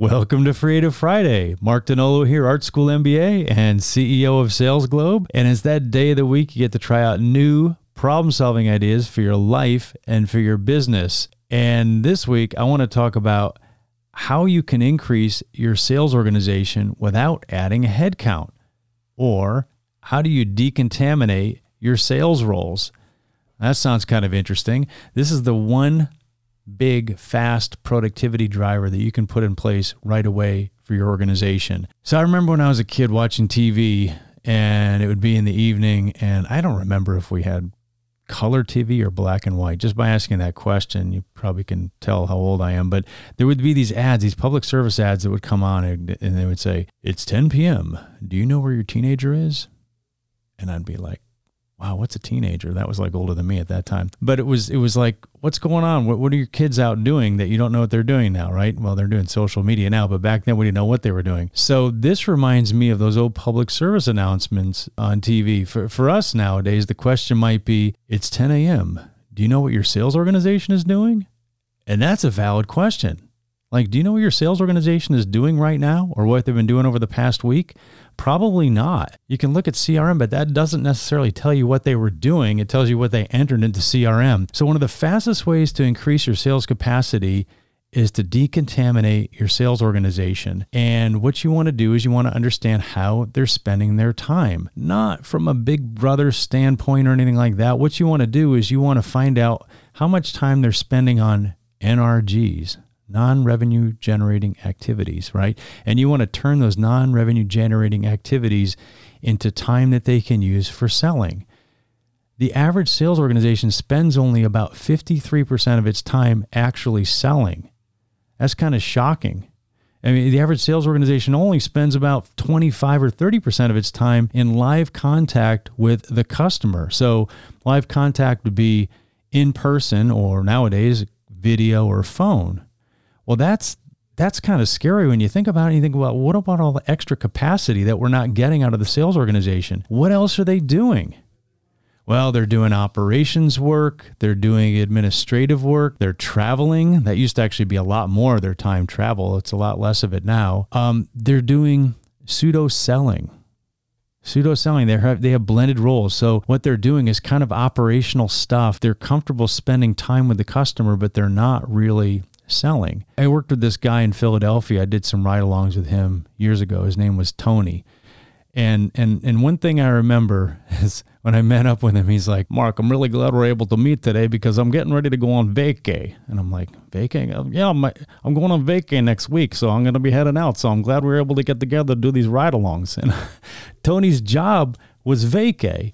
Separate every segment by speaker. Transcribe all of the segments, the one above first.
Speaker 1: Welcome to Creative Friday. Mark Donnolo here, Art School MBA and CEO of SalesGlobe. And it's that day of the week you get to try out new problem solving ideas for your life and for your business. And this week, I want to talk about how you can increase your sales organization without adding a headcount. Or how do you decontaminate your sales roles? That sounds kind of interesting. This is the one big, fast productivity driver that you can put in place right away for your organization. So I remember when I was a kid watching TV and it would be in the evening, and I don't remember if we had color TV or black and white. Just by asking that question, you probably can tell how old I am. But there would be these ads, these public service ads that would come on, and they would say, It's 10 p.m. Do you know where your teenager is? And I'd be like, wow, what's a teenager? That was like older than me at that time. But it was it was like, what's going on? What what are your kids out doing that you don't know what they're doing now, right? Well, they're doing social media now, but back then we didn't know what they were doing. So this reminds me of those old public service announcements on TV. For for us nowadays, the question might be, it's 10 a.m. Do you know what your sales organization is doing? And that's a valid question. Like, do you know what your sales organization is doing right now or what they've been doing over the past week? Probably not. You can look at CRM, but that doesn't necessarily tell you what they were doing. It tells you what they entered into CRM. So, one of the fastest ways to increase your sales capacity is to decontaminate your sales organization. And what you want to do is you want to understand how they're spending their time, not from a big brother standpoint or anything like that. What you want to do is you want to find out how much time they're spending on NRGs, non revenue generating activities, right? And you want to turn those non revenue generating activities into time that they can use for selling. The average sales organization spends only about 53% of its time actually selling. That's kind of shocking. I mean, the average sales organization only spends about 25 or 30% of its time in live contact with the customer. So, live contact would be in person or nowadays video or phone. Well, that's that's kind of scary when you think about it. And you think, well, what about all the extra capacity that we're not getting out of the sales organization? What else are they doing? Well, they're doing operations work, they're doing administrative work, they're traveling. That used to actually be a lot more of their time travel. It's a lot less of it now. Um, they're doing pseudo selling. Pseudo selling, they have they have blended roles. So what they're doing is kind of operational stuff. They're comfortable spending time with the customer, but they're not really selling. I worked with this guy in Philadelphia. I did some ride-alongs with him years ago. His name was Tony. And and and one thing I remember is when I met up with him, he's like, Mark, I'm really glad we're able to meet today because I'm getting ready to go on vacay. And I'm like, vacay? Uh, yeah, I'm, I'm going on vacay next week, so I'm going to be heading out. So I'm glad we are able to get together to do these ride alongs. And Tony's job was vacay.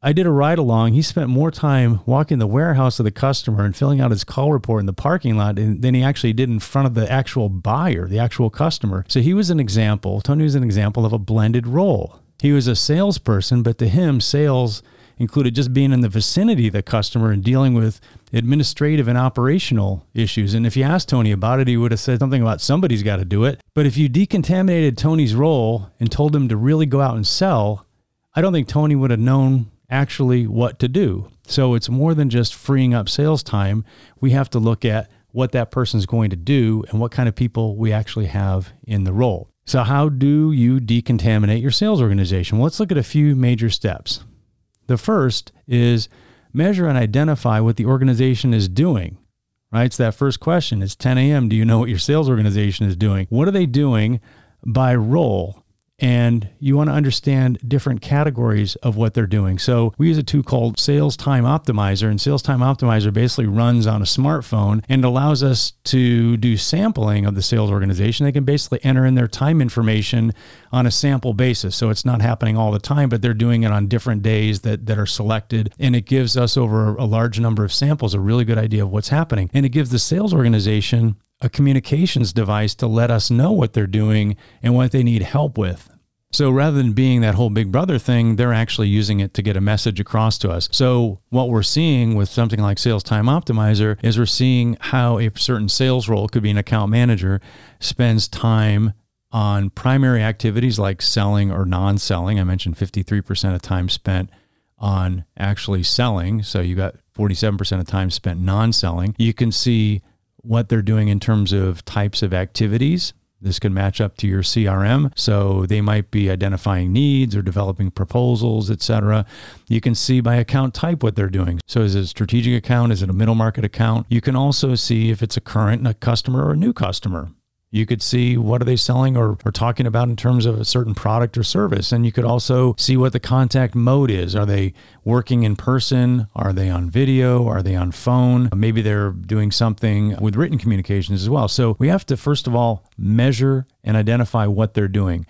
Speaker 1: I did a ride along. He spent more time walking the warehouse of the customer and filling out his call report in the parking lot than he actually did in front of the actual buyer, the actual customer. So he was an example. Tony was an example of a blended role. He was a salesperson, but to him, sales included just being in the vicinity of the customer and dealing with administrative and operational issues. And if you asked Tony about it, he would have said something about somebody's got to do it. But if you decontaminated Tony's role and told him to really go out and sell, I don't think Tony would have known actually what to do. So it's more than just freeing up sales time. We have to look at what that person's going to do and what kind of people we actually have in the role. So, how do you decontaminate your sales organization? Well, let's look at a few major steps. The first is measure and identify what the organization is doing. Right? It's that first question. It's 10 a.m. Do you know what your sales organization is doing? What are they doing by role? And you want to understand different categories of what they're doing. So we use a tool called Sales Time Optimizer, and Sales Time Optimizer basically runs on a smartphone and allows us to do sampling of the sales organization. They can basically enter in their time information on a sample basis. So it's not happening all the time, but they're doing it on different days that, that are selected. And it gives us over a large number of samples a really good idea of what's happening. And it gives the sales organization a communications device to let us know what they're doing and what they need help with. So rather than being that whole big brother thing, they're actually using it to get a message across to us. So what we're seeing with something like Sales Time Optimizer is we're seeing how a certain sales role could be an account manager spends time on primary activities like selling or non-selling. I mentioned 53% of time spent on actually selling. So you got 47% of time spent non-selling. You can see what they're doing in terms of types of activities This could match up to your CRM. So they might be identifying needs or developing proposals, etc. You can see by account type what they're doing. So is it a strategic account? Is it a middle market account? You can also see if it's a current customer or a new customer. You could see what are they selling or, or talking about in terms of a certain product or service. And you could also see what the contact mode is. Are they working in person? Are they on video? Are they on phone? Maybe they're doing something with written communications as well. So we have to, first of all, measure and identify what they're doing.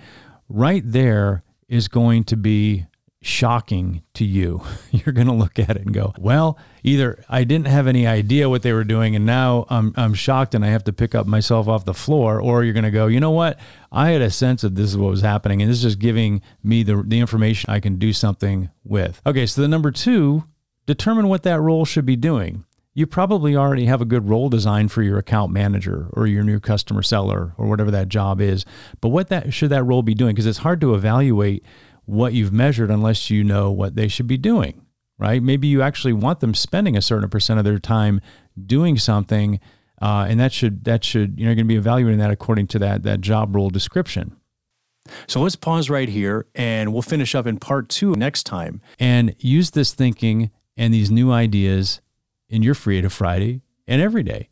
Speaker 1: Right there is going to be shocking to you. You're going to look at it and go, well, either I didn't have any idea what they were doing and now I'm, I'm shocked and I have to pick up myself off the floor, or you're going to go, you know what? I had a sense that this is what was happening and this is just giving me the, the information I can do something with. Okay, so the number two, determine what that role should be doing. You probably already have a good role design for your account manager or your new customer seller or whatever that job is. But what that should that role be doing? Because it's hard to evaluate what you've measured unless you know what they should be doing, right? Maybe you actually want them spending a certain percent of their time doing something, uh, and that should that should you're going to be evaluating that according to that that job role description. So let's pause right here, and we'll finish up in part two next time, and use this thinking and these new ideas in your Creative Friday and every day.